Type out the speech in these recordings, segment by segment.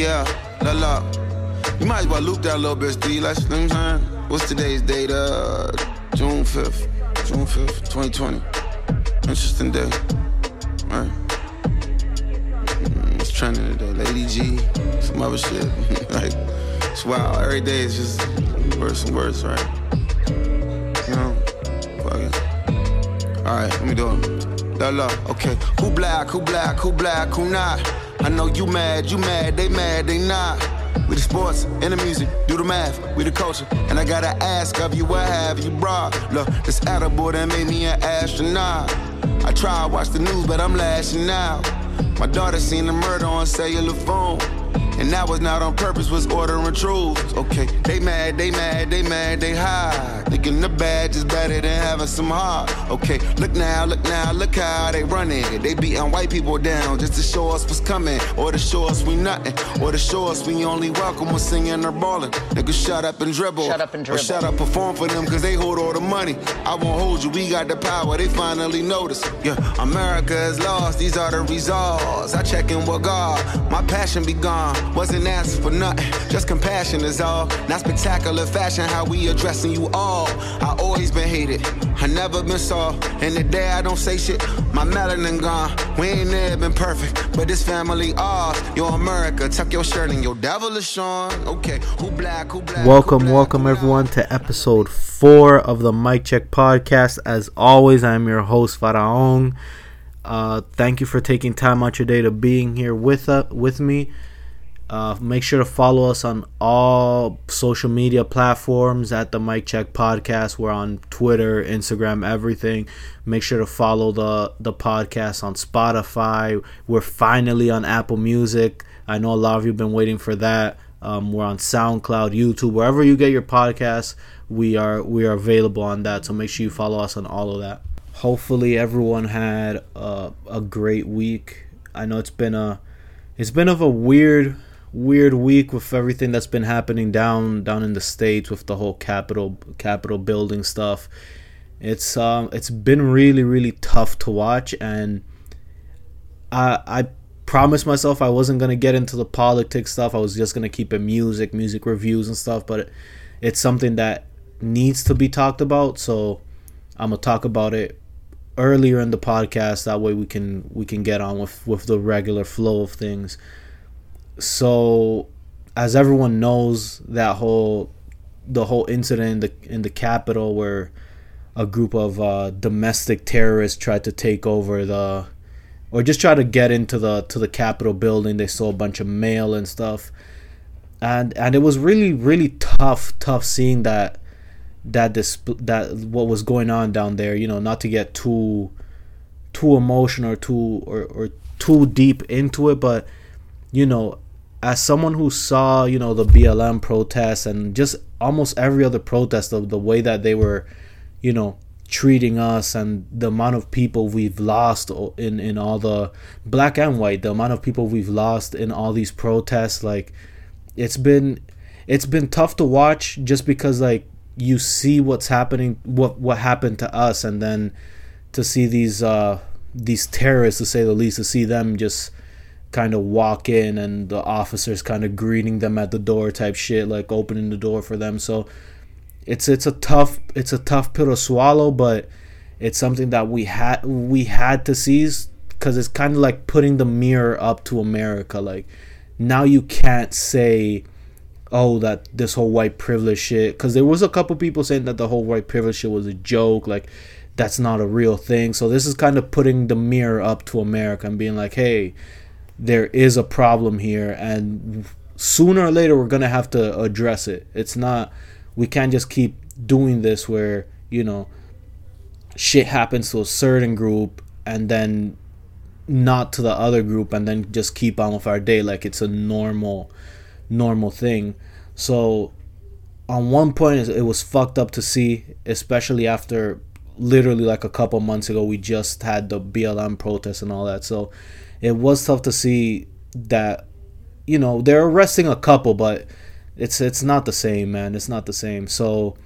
Yeah, la la. You might as well loop that little bit, Steve. Like, you know? What's today's date? Uh, June 5th. June 5th, 2020. Interesting day. Right. Mm, It's trending today. Lady G, some other shit. like, it's wild. Every day is just worse and worse, right? You know? Fuck it. Alright, let me do it. La la, okay. Who black, who black, who black, who not? I know you mad, you mad, they mad, they not. We the sports and the music, do the math, we the culture. And I gotta ask of you, what have you brought? Look, this edible that made me an astronaut. I try to watch the news, but I'm lashing out. My daughter seen the murder on cellular phone. And that was not on purpose, was ordering truths. Okay, they mad, they mad, they mad, they high. Thinking the bad is better than having some heart. Okay, look now, look now, look how they running. They beating white people down just to show us what's coming. Or to show us we nothing. Or to show us we only welcome when singing or balling. Niggas shut up and dribble. Shut up and dribble. Or shut up, perform for them cause they hold all the money. I won't hold you, we got the power, they finally notice. Yeah, America is lost, these are the results. I check in with God, my passion be gone. Wasn't asking for nothing, just compassion is all. Not spectacular fashion, how we addressing you all. I always been hated, I never been saw. And the day I don't say shit, my melanin gone. We ain't never been perfect, but this family ours. You're America, tuck your shirt and your devil is showing. Okay, who black, who black? who Welcome, black, welcome everyone to episode four of the Mic Check podcast. As always, I'm your host Faraon. Uh, thank you for taking time out your day to being here with uh, with me. Uh, make sure to follow us on all social media platforms at the Mic Check Podcast. We're on Twitter, Instagram, everything. Make sure to follow the the podcast on Spotify. We're finally on Apple Music. I know a lot of you have been waiting for that. Um, we're on SoundCloud, YouTube, wherever you get your podcasts. We are we are available on that. So make sure you follow us on all of that. Hopefully, everyone had a, a great week. I know it's been a it's been of a weird weird week with everything that's been happening down down in the states with the whole capitol capitol building stuff. It's um it's been really really tough to watch and i i promised myself i wasn't going to get into the politics stuff. I was just going to keep it music music reviews and stuff but it, it's something that needs to be talked about so i'm going to talk about it earlier in the podcast. That way we can we can get on with with the regular flow of things so as everyone knows that whole the whole incident in the in the capital where a group of uh, domestic terrorists tried to take over the or just try to get into the to the capitol building. They saw a bunch of mail and stuff. And and it was really really tough tough seeing that that this that what was going on down there you know not to get too too emotional or too or, or too deep into it but you know as someone who saw you know the BLM protests and just almost every other protest of the way that they were you know treating us and the amount of people we've lost in in all the black and white the amount of people we've lost in all these protests like it's been it's been tough to watch just because like you see what's happening what what happened to us and then to see these uh these terrorists to say the least to see them just kind of walk in and the officers kind of greeting them at the door type shit like opening the door for them. So it's it's a tough it's a tough pill to swallow but it's something that we had we had to seize because it's kind of like putting the mirror up to america like now you can't say oh that this whole white privilege shit because there was a couple people saying that the whole white privilege shit was a joke like that's not a real thing. So this is kind of putting the mirror up to america and being like hey there is a problem here and sooner or later we're going to have to address it. It's not we can't just keep doing this where you know shit happens to a certain group and then not to the other group and then just keep on with our day like it's a normal normal thing. So on one point it was fucked up to see especially after literally like a couple months ago we just had the BLM protests and all that. So it was tough to see that you know they're arresting a couple but it's it's not the same man it's not the same so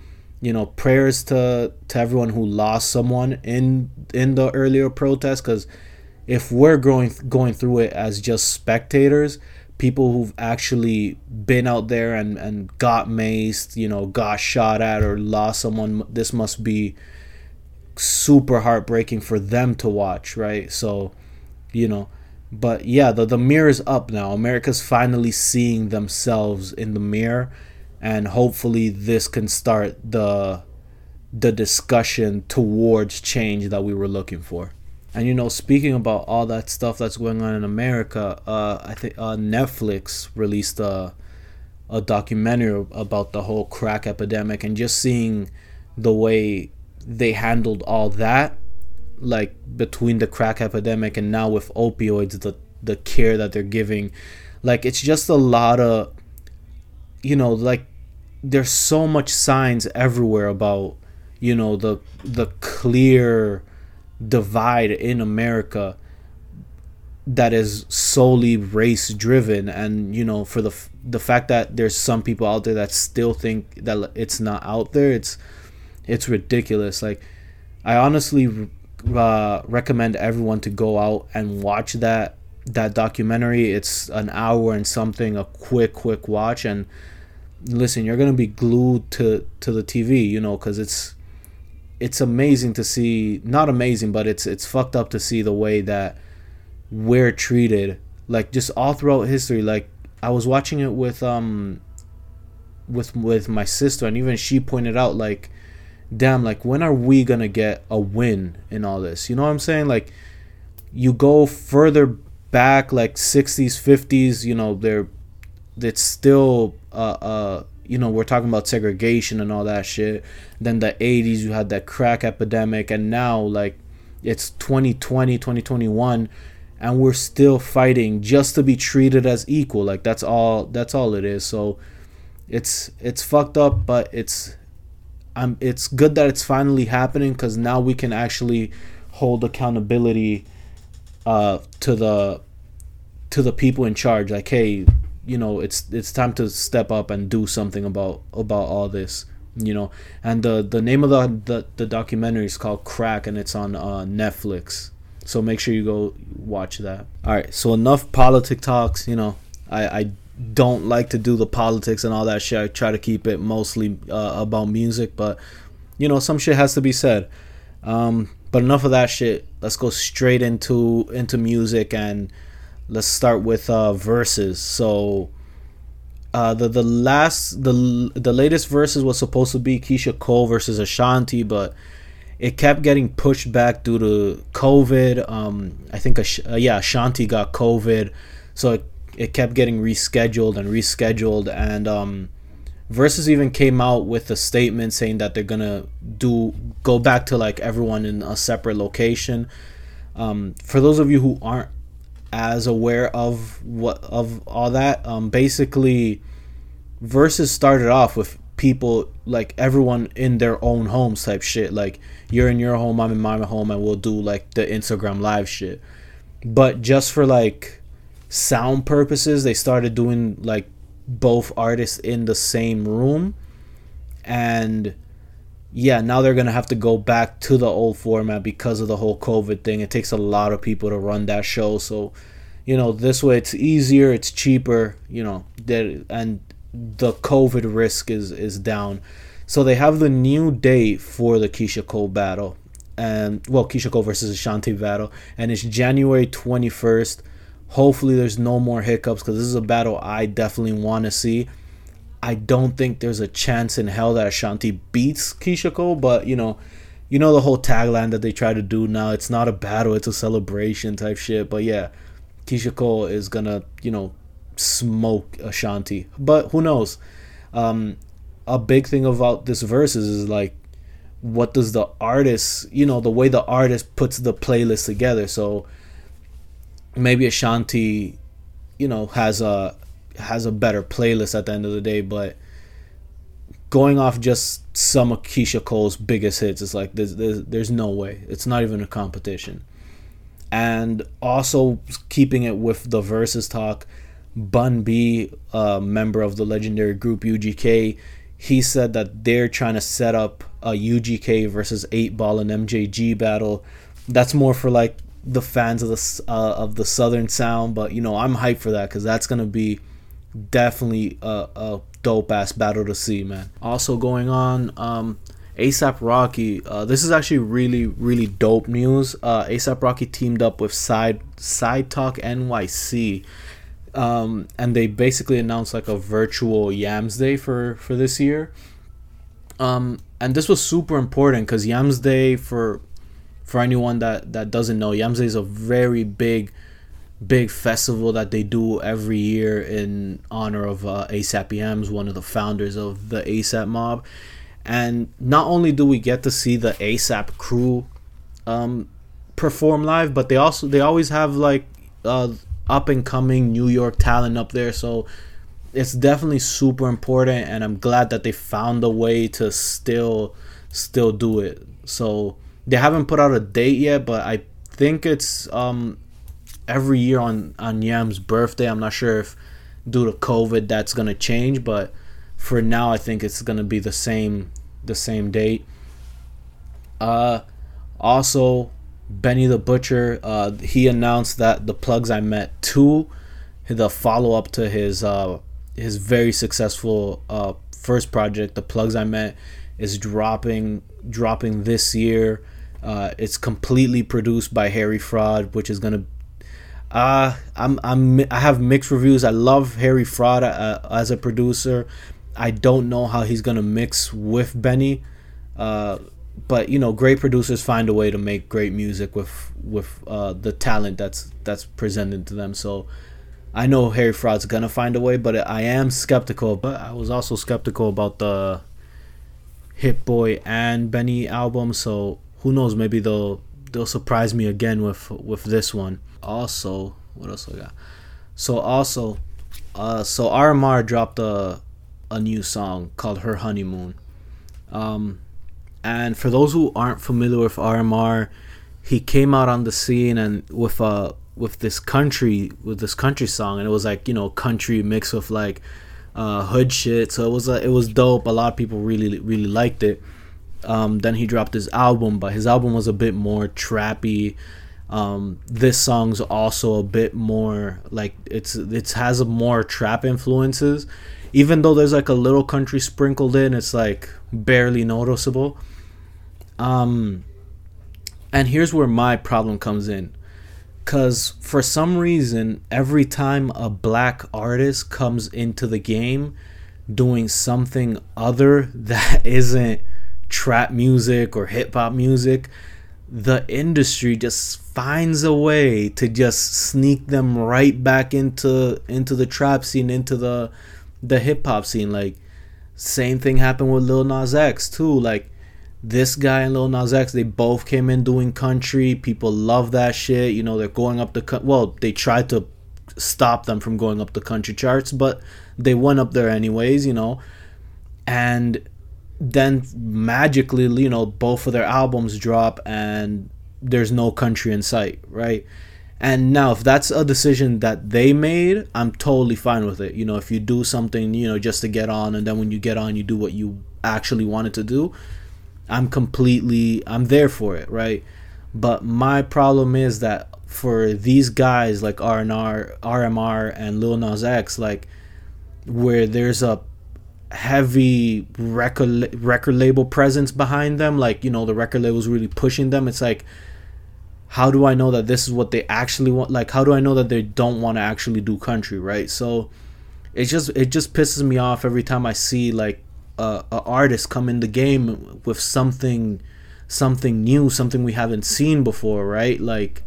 you know prayers to to everyone who lost someone in in the earlier protests because if we're going going through it as just spectators people who've actually been out there and and got maced, you know, got shot at or lost someone. This must be super heartbreaking for them to watch, right? So, you know, but yeah, the the mirror is up now. America's finally seeing themselves in the mirror, and hopefully this can start the the discussion towards change that we were looking for. And you know, speaking about all that stuff that's going on in America, uh, I think uh, Netflix released a a documentary about the whole crack epidemic, and just seeing the way they handled all that, like between the crack epidemic and now with opioids, the the care that they're giving, like it's just a lot of, you know, like there's so much signs everywhere about, you know, the the clear divide in America that is solely race driven. And you know for the the fact that there's some people out there that still think that it's not out there it's it's ridiculous. Like i honestly uh, recommend everyone to go out and watch that that documentary. It's an hour and something a quick quick watch. And listen you're gonna be glued to to the tv you know because it's it's amazing to see not amazing but it's it's fucked up to see the way that we're treated. Like just all throughout history like i was watching it with um with with my sister and even she pointed out like damn like when are we gonna get a win in all this you know what i'm saying like you go further back like 60s 50s you know they're it's still uh uh you know, we're talking about segregation and all that shit. Then the 80s, you had that crack epidemic, and now, like, it's 2020, 2021, and we're still fighting just to be treated as equal. Like, that's all, that's all it is. So, it's, it's fucked up, but it's, um, it's good that it's finally happening because now we can actually hold accountability uh, to the to the people in charge. Like hey you know it's it's time to step up and do something about about all this you know? And the the name of the the, the documentary is called crack and it's on uh, netflix. So make sure you go watch that. All right so enough politic talks you know? I i don't like to do the politics and all that shit i try to keep it mostly uh, about music but you know some shit has to be said um but enough of that shit let's go straight into into music and let's start with uh, Verzuz. So uh, the the last the the latest Verzuz was supposed to be Keyshia Cole versus Ashanti, but it kept getting pushed back due to COVID. Um, I think Ash- uh, yeah, Ashanti got COVID, so it, it kept getting rescheduled and rescheduled. And um, Verzuz even came out with a statement saying that they're gonna do go back to like everyone in a separate location. Um, for those of you who aren't as aware of what of all that. Um, basically, Verzuz started off with people like everyone in their own homes type shit. Like you're in your home, I'm in my home, and we'll do like the Instagram live shit. But just for like sound purposes, they started doing like both artists in the same room, and yeah, now they're gonna have to go back to the old format because of the whole COVID thing. It takes a lot of people to run that show, so you know this way it's easier, it's cheaper, you know, and the COVID risk is is down. So they have the new date for the Keyshia Cole battle, and well, Keyshia Cole versus Ashanti battle, and it's January twenty first. Hopefully, there's no more hiccups because this is a battle I definitely want to see. I don't think there's a chance in hell that Ashanti beats Cole, but you know, you know the whole tagline that they try to do now. It's not a battle, it's a celebration type shit. But yeah, Cole is gonna, you know, smoke Ashanti. But who knows? Um, a big thing about this Verzuz is like what does the artist you know the way the artist puts the playlist together so maybe ashanti you know has a has a better playlist at the end of the day, but going off just some of Keyshia Cole's biggest hits, it's like there's, there's, there's no way. It's not even a competition. And also keeping it with the Verzuz talk, Bun B, a member of the legendary group UGK, he said that they're trying to set up a UGK versus 8 Ball and MJG battle. That's more for like the fans of the uh, of the southern sound, but you know I'm hyped for that because that's gonna be definitely a, a dope ass battle to see, man. Also going on, um, ASAP Rocky. Uh, this is actually really really dope news. Uh, ASAP Rocky teamed up with Side Side Talk NYC. Um, and they basically announced like a virtual Yams Day for for this year. Um, and this was super important because Yams Day for for anyone that that doesn't know, Day is a very big big festival that they do every year in honor of uh, ASAP Yams, one of the founders of the ASAP mob. And not only do we get to see the ASAP crew um, perform live, but they also they always have like uh, up and coming New York talent up there. So it's definitely super important, and I'm glad that they found a way to still still do it. So they haven't put out a date yet, but I think it's um every year on on Yam's birthday. I'm not sure if due to COVID that's gonna change, but for now I think it's gonna be the same the same date. Uh, also Benny the Butcher, uh, he announced that the plugs I met two, the follow up to his uh his very successful uh first project, the plugs I met, is dropping dropping this year. Uh, it's completely produced by Harry Fraud, which is gonna. Uh, I'm I'm I have mixed reviews. I love Harry Fraud uh, as a producer. I don't know how he's gonna mix with Benny, uh, but you know, great producers find a way to make great music with with uh, the talent that's that's presented to them. So I know Harry Fraud's gonna find a way, but I am skeptical. But I was also skeptical about the Hit Boy and Benny album. So who knows? Maybe they'll they'll surprise me again with with this one. Also, what else I got? So also, uh, so RMR dropped a a new song called Her Honeymoon. Um, and for those who aren't familiar with RMR, he came out on the scene and with a with this country with this country song, and it was like you know country mixed with like uh, hood shit. So it was uh, it was dope. A lot of people really really liked it. Um, then he dropped his album, but his album was a bit more trappy. Um, this song's also a bit more like it's it has a more trap influences, even though there's like a little country sprinkled in. It's like barely noticeable. Um, and here's where my problem comes in, cause for some reason every time a black artist comes into the game, doing something other that isn't trap music or hip hop music, the industry just finds a way to just sneak them right back into into the trap scene, into the the hip hop scene. Like same thing happened with Lil Nas X too. Like this guy and Lil Nas X, they both came in doing country. People love that shit. You know, they're going up the well, they tried to stop them from going up the country charts, but they went up there anyways. You know, and then magically, you know, both of their albums drop and there's no country in sight, right? And now, if that's a decision that they made, I'm totally fine with it. You know, if you do something, you know, just to get on, and then when you get on, you do what you actually wanted to do, I'm completely, I'm there for it, right? But my problem is that for these guys like R&R, RMR, and Lil Nas X, like, where there's a heavy record record label presence behind them like you know the record label's really pushing them. It's like how do i know that this is what they actually want? Like how do i know that they don't want to actually do country right? So it just it just pisses me off every time i see like a, a artist come in the game with something something new something we haven't seen before right? Like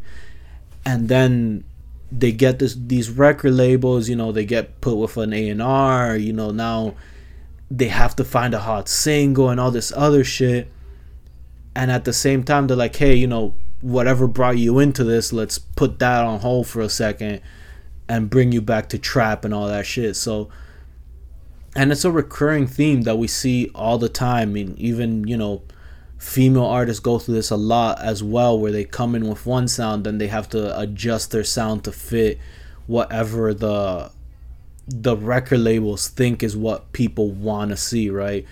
and then they get this these record labels you know they get put with an a&r you know now they have to find a hot single and all this other shit. And at the same time, they're like, hey, you know, whatever brought you into this, let's put that on hold for a second and bring you back to trap and all that shit. So, and it's a recurring theme that we see all the time. I mean, even, you know, female artists go through this a lot as well, where they come in with one sound, then they have to adjust their sound to fit whatever the the record labels think is what people want to see, right?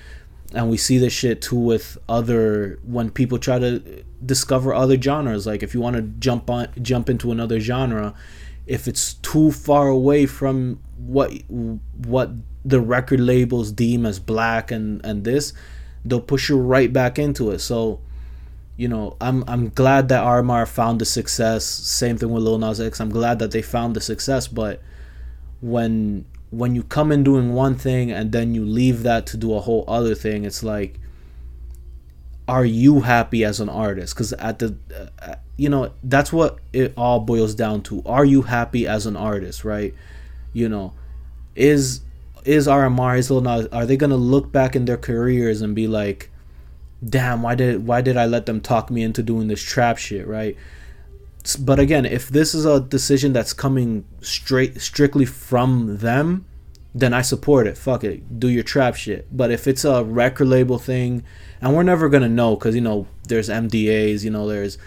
and we see this shit too with other when people try to discover other genres like if you want to jump on jump into another genre if it's too far away from what what the record labels deem as black and and this they'll push you right back into it. So you know i'm i'm glad that RMR found the success. Same thing with Lil Nas X. I'm glad that they found the success but when when you come in doing one thing and then you leave that to do a whole other thing, it's like, are you happy as an artist? Because at the, uh, you know, that's what it all boils down to. Are you happy as an artist, right? You know, is is RMR is Lil are they gonna look back in their careers and be like, damn, why did why did I let them talk me into doing this trap shit, right? But again, if this is a decision that's coming straight strictly from them, then I support it. Fuck it, do your trap shit. But if it's a record label thing, and we're never gonna know because you know there's NDAs, you know there's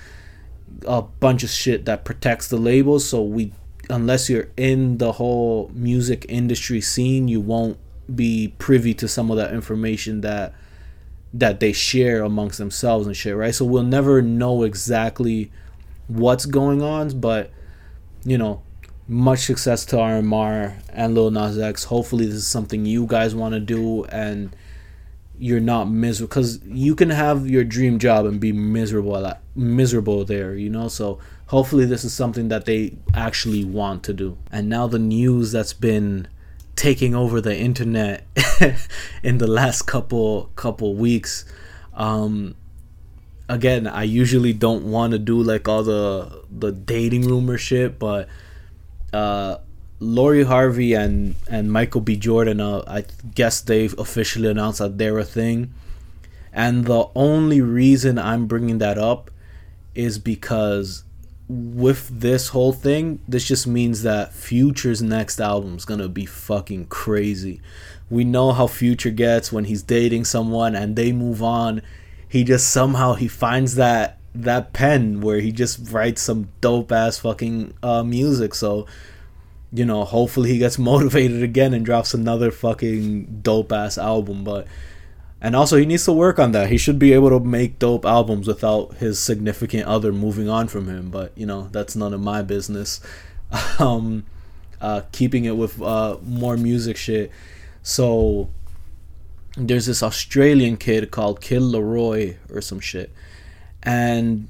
a bunch of shit that protects the labels. So we, unless you're in the whole music industry scene, you won't be privy to some of that information that that they share amongst themselves and shit, right? So we'll never know exactly what's going on, but you know, much success to RMR and Lil Nas X. Hopefully, this is something you guys want to do and you're not miserable because you can have your dream job and be miserable at, miserable there, you know. So hopefully, this is something that they actually want to do. And now the news that's been taking over the internet in the last couple couple weeks. Um, again, I usually don't want to do like all the the dating rumor shit, but uh, Lori Harvey and and Michael B. Jordan, uh, I guess they've officially announced that they're a thing. And the only reason I'm bringing that up is because with this whole thing, this just means that Future's next album is gonna be fucking crazy. We know how Future gets when he's dating someone and they move on he just somehow he finds that that pen where he just writes some dope ass fucking uh, music. So, you know, hopefully he gets motivated again and drops another fucking dope ass album. But and also he needs to work on that. He should be able to make dope albums without his significant other moving on from him. But you know, that's none of my business. um, uh, keeping it with uh, more music shit. So there's this Australian kid called Kid LAROI or some shit. And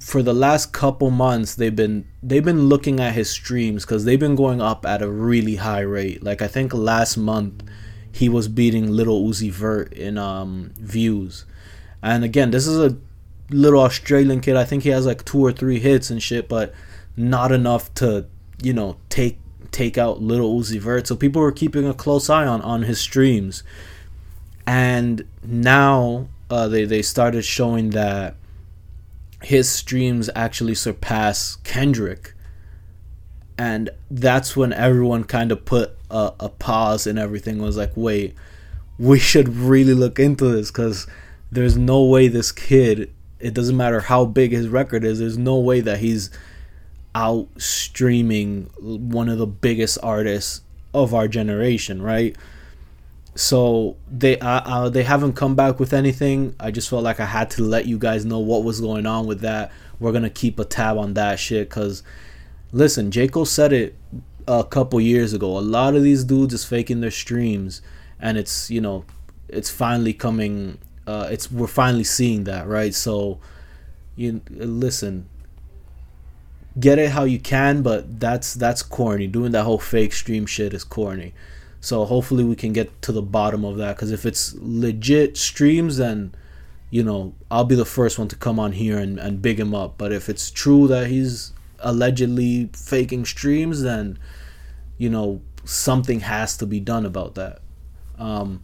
for the last couple months they've been they've been looking at his streams cuz they've been going up at a really high rate. Like I think last month he was beating Lil Uzi Vert in um views. And again, this is a little Australian kid. I think he has like two or three hits and shit, but not enough to, you know, take take out Lil Uzi Vert. So people were keeping a close eye on on his streams, and now uh, they they started showing that his streams actually surpass Kendrick, and that's when everyone kind of put a, a pause and everything was like, wait, we should really look into this because there's no way this kid. It doesn't matter how big his record is. There's no way that he's out streaming one of the biggest artists of our generation, right? So they uh, uh, they haven't come back with anything. I just felt like I had to let you guys know what was going on with that. We're gonna keep a tab on that shit because, listen, J Cole said it a couple years ago. A lot of these dudes is faking their streams, and it's you know, it's finally coming. Uh, it's we're finally seeing that, right? So, you listen get it how you can, but that's that's corny. Doing that whole fake stream shit is corny. So hopefully we can get to the bottom of that. Because if it's legit streams, then you know I'll be the first one to come on here and, and big him up. But if it's true that he's allegedly faking streams, then you know something has to be done about that. Um,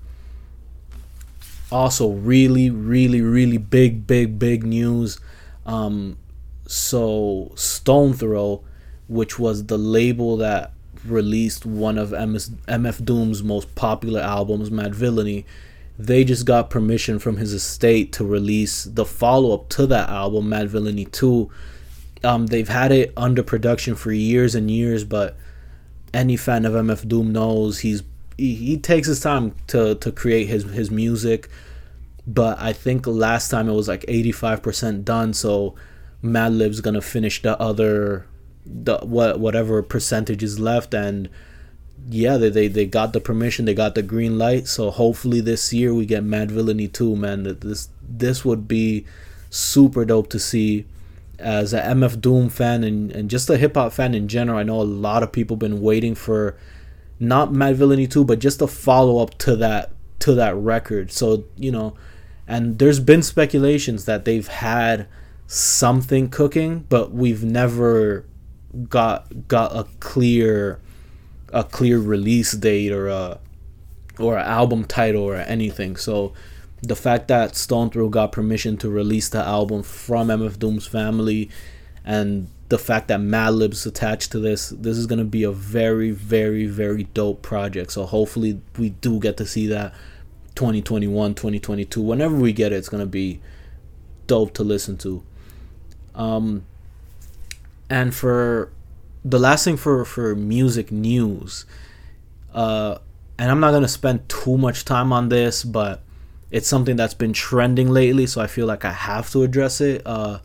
also, really, really, really big, big, big news. Um, so Stones Throw, which was the label that released one of MS, MF Doom's most popular albums, Madvillainy, they just got permission from his estate to release the follow up to that album, Madvillainy 2. Um, they've had it under production for years and years, but any fan of MF Doom knows he's he, he takes his time to to create his his music, but I think last time it was like eighty five percent done. So Madlib's gonna finish the other the what whatever percentage is left and yeah they, they they got the permission they got the green light so hopefully this year we get Madvillainy 2 man. This this would be super dope to see. As a mf doom fan and, and just a hip-hop fan in general i know a lot of people been waiting for not Madvillainy 2 but just a follow-up to that to that record. So you know and there's been speculations that they've had something cooking but we've never got got a clear a clear release date or a or an album title or anything. So the fact that Stones Throw got permission to release the album from MF Doom's family and the fact that Madlib's attached to this, this is gonna be a very, very, very dope project. So hopefully we do get to see that 2021, 2022. Whenever we get it, it's gonna be dope to listen to. Um and for the last thing for for music news uh and i'm not gonna spend too much time on this but it's something that's been trending lately so i feel like i have to address it. Uh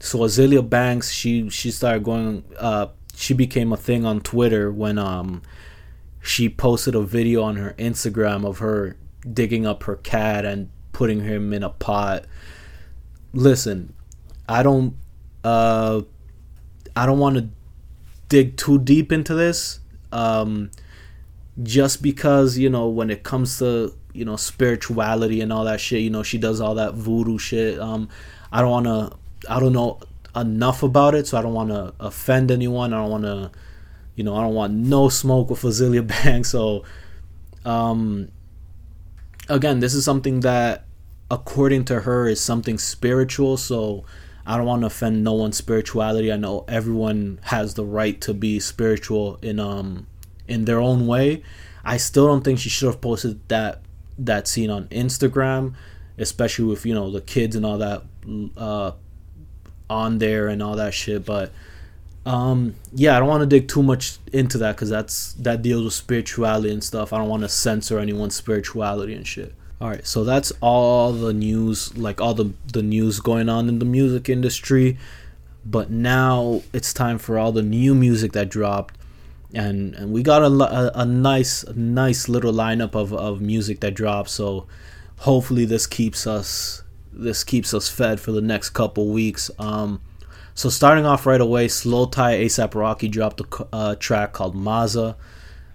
so azealia banks she she started going uh she became a thing on twitter when um she posted a video on her instagram of her digging up her cat and putting him in a pot. Listen i don't uh I don't want to dig too deep into this. Um, just because you know when it comes to you know spirituality and all that shit, you know she does all that voodoo shit. Um, I don't want to. I don't know enough about it, so I don't want to offend anyone. I don't want to, you know, I don't want no smoke with Azealia Banks. So, um, again, this is something that, according to her, is something spiritual. So, I don't want to offend no one's spirituality. I know everyone has the right to be spiritual in um in their own way. I still don't think she should have posted that that scene on Instagram, especially with you know the kids and all that uh on there and all that shit. But um yeah, I don't want to dig too much into that because that's that deals with spirituality and stuff. I don't want to censor anyone's spirituality and shit. All right, so that's all the news, like all the the news going on in the music industry. But now it's time for all the new music that dropped, and and we got a, a, a nice nice little lineup of, of music that dropped. So hopefully this keeps us this keeps us fed for the next couple weeks. Um, so starting off right away, slowthai ASAP Rocky dropped a uh, track called Mazza.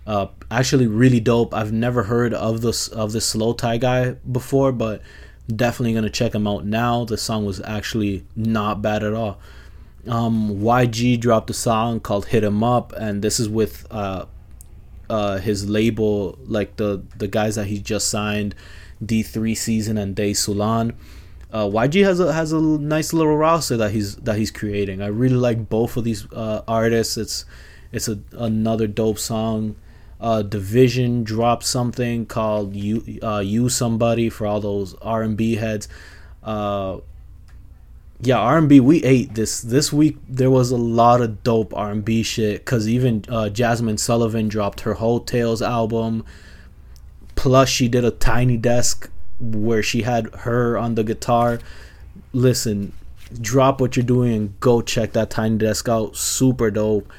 Uh, actually, really dope. I've never heard of this of this slowthai guy before, but definitely gonna check him out now. The song was actually not bad at all. Um, YG dropped a song called "Hit 'Em Up," and this is with uh, uh, his label, like the the guys that he just signed, D3 Season and Day Sulan. Uh, YG has a has a nice little roster that he's that he's creating. I really like both of these uh, artists. It's it's a, another dope song uh, Division dropped something called "You uh, You Somebody" for all those R and B heads. Uh, yeah, R and B we ate this this week. There was a lot of dope R and B shit because even uh, Jazmine Sullivan dropped her Heaux Tales album. Plus, she did a Tiny Desk where she had her on the guitar. Listen, drop what you're doing and go check that Tiny Desk out. Super dope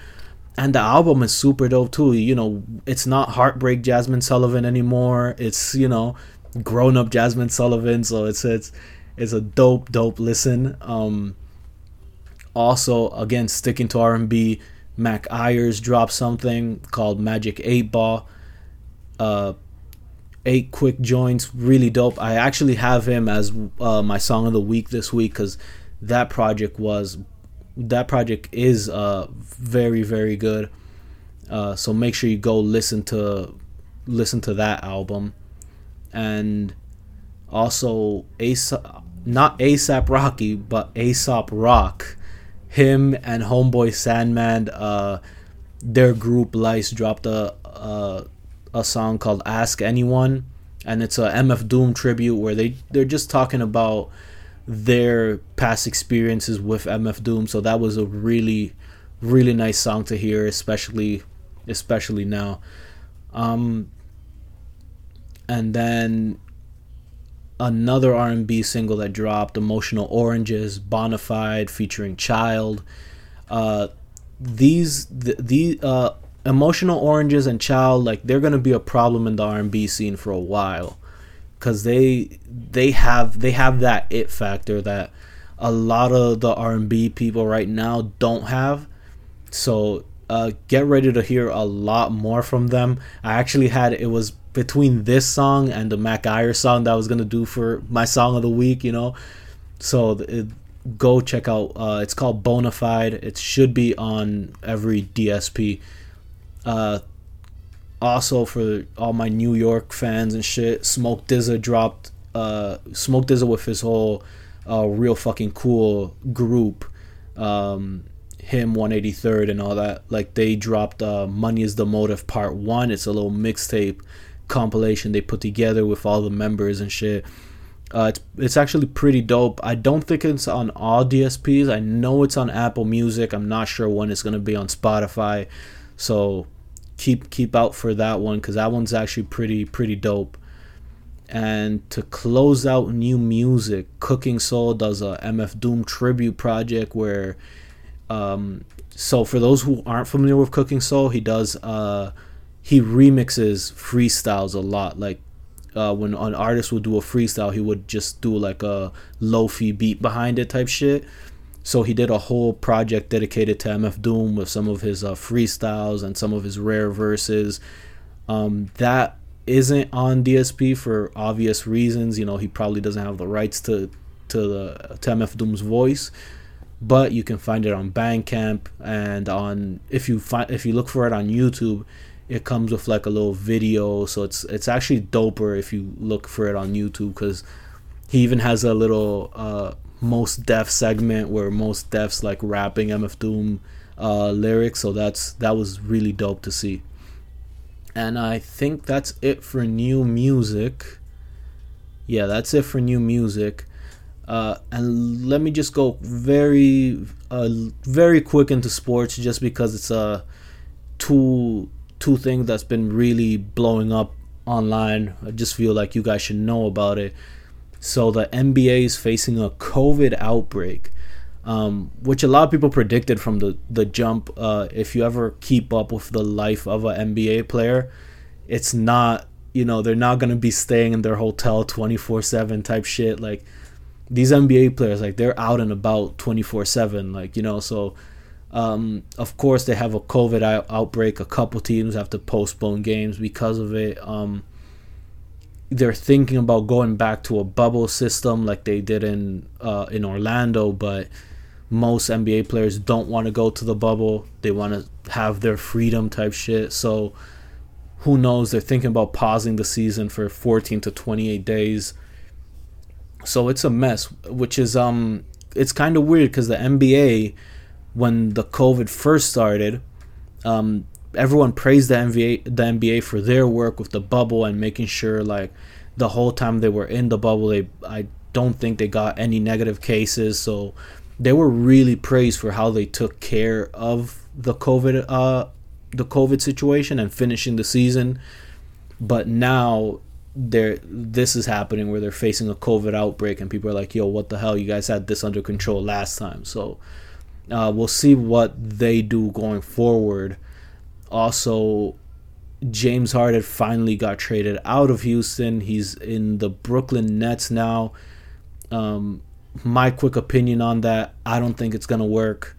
and the album is super dope too. You know, it's not heartbreak Jazmine Sullivan anymore. It's you know, grown up Jazmine Sullivan. So it's it's it's a dope dope listen. Um, also, again sticking to R and B, Mac Ayres dropped something called Magic Eight Ball. Uh, eight quick joints, really dope. I actually have him as uh, my song of the week this week because that project was that project is uh very very good. Uh, so make sure you go listen to listen to that album, and also ASAP, not ASAP Rocky, but Aesop Rock. Him and Homeboy Sandman, uh, their group Lice dropped a, a a song called "Ask Anyone," and it's a MF Doom tribute where they they're just talking about their past experiences with MF Doom. So that was a really, really nice song to hear, especially, especially now. Um, and then another R&B single that dropped, "Emotional Oranges," Bonafide featuring Chiiild. Uh, these the, the uh, emotional oranges and Chiiild like they're gonna be a problem in the R&B scene for a while because they they have they have that it factor that a lot of the R&B people right now don't have so uh, get ready to hear a lot more from them I actually had it was between this song and the Mac Ayres song that I was gonna do for my song of the week you know so it, go check out. Uh, it's called Bonafide. It should be on every DSP. Uh, also for all my New York fans and shit, Smoke DZA dropped. Uh, Smoke DZA with his whole uh, real fucking cool group. Um, him 183rd and all that. Like they dropped uh, Money is the Motive Part One. It's a little mixtape compilation they put together with all the members and shit. Uh, it's it's actually pretty dope. I don't think it's on all DSPs. I know it's on Apple Music. I'm not sure when it's gonna be on Spotify, so keep keep out for that one because that one's actually pretty pretty dope. And to close out new music, Cookin Soul does a MF Doom tribute project where, um, so for those who aren't familiar with Cookin Soul, he does uh, he remixes freestyles a lot. Like uh, when an artist would do a freestyle, he would just do like a lo-fi beat behind it type shit. So he did a whole project dedicated to MF Doom with some of his uh, freestyles and some of his rare verses. Um, that isn't on DSP for obvious reasons. You know, he probably doesn't have the rights to to the to MF Doom's voice, but you can find it on Bandcamp and on if you find if you look for it on YouTube, it comes with like a little video so it's it's actually doper if you look for it on youtube because he even has a little uh, Mos Def segment where Mos Def's like rapping mf doom uh, lyrics so that's that was really dope to see and i think that's it for new music yeah that's it for new music uh, and let me just go very uh, very quick into sports just because it's a uh, two two things that's been really blowing up online. I just feel like you guys should know about it. So the NBA is facing a COVID outbreak, um, which a lot of people predicted from the the jump. Uh, if you ever keep up with the life of an NBA player, it's not you know they're not gonna be staying in their hotel twenty four seven type shit. Like these NBA players, like they're out and about twenty four seven. Like you know so um, of course, they have a COVID out- outbreak. A couple teams have to postpone games because of it. Um, they're thinking about going back to a bubble system like they did in uh, in Orlando, but most NBA players don't want to go to the bubble. They want to have their freedom type shit. So who knows? They're thinking about pausing the season for 14 to 28 days. So it's a mess, which is um, it's kind of weird because the NBA when the COVID first started, um, everyone praised the NBA, the NBA for their work with the bubble and making sure like the whole time they were in the bubble, they I don't think they got any negative cases. So they were really praised for how they took care of the COVID uh the COVID situation and finishing the season. But now there this is happening where they're facing a COVID outbreak and people are like, yo, what the hell? You guys had this under control last time. So uh, we'll see what they do going forward. Also, James Harden finally got traded out of Houston. He's in the Brooklyn Nets now. Um, my quick opinion on that, I don't think it's gonna work.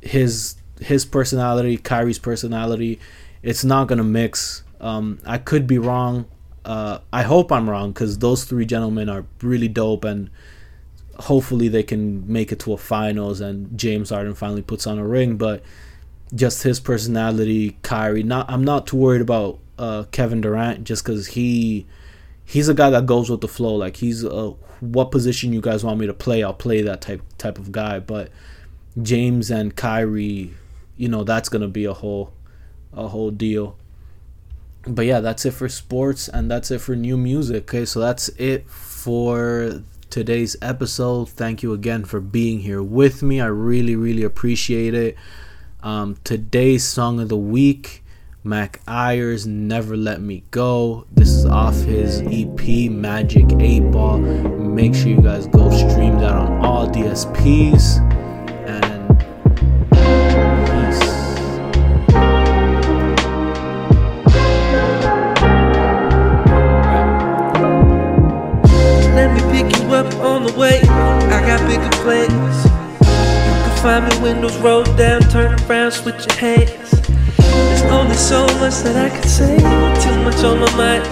His his personality, Kyrie's personality, it's not gonna mix. Um, I could be wrong. Uh, I hope I'm wrong because those three gentlemen are really dope and hopefully they can make it to a finals and James Harden finally puts on a ring. But just his personality, Kyrie. Not I'm not too worried about uh, Kevin Durant just because he he's a guy that goes with the flow. Like he's uh, what position you guys want me to play, I'll play that type type of guy. But James and Kyrie, you know, that's gonna be a whole a whole deal. But yeah, that's it for sports and that's it for new music. Okay, so that's it for today's episode. Thank you again for being here with me. I really, really appreciate it. Um, today's song of the week, Mac Ayres, Never Let Me Go. This is off his EP, Magic 8 Ball. Make sure you guys go stream that on all DSPs. Windows rolled down, turn around, switch your hands. There's only so much that I can say. Too much on my mind.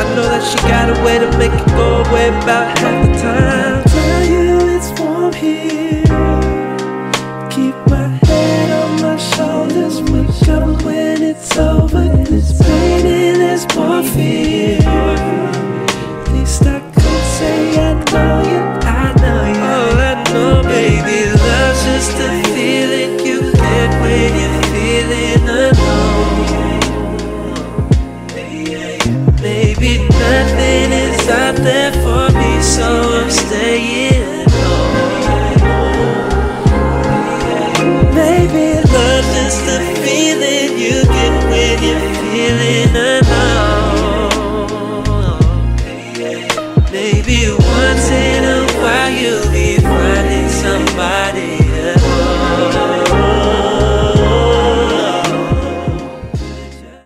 I know that she got a way to make it go away about half the time. Tell you it's warm here. Keep my head on my shoulders. Wake up when it's over. This pain and there's more fear. At least I could say I know you, I'm